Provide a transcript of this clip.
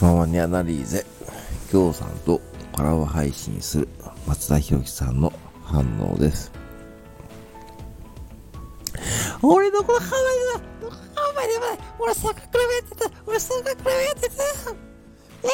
気ままにアナリーゼ。きょうさんとコラボ配信する松田博樹さんの反応です。俺どこのハワイだハワイでもない俺サッカークラブやってた俺サッカークラブやってたえ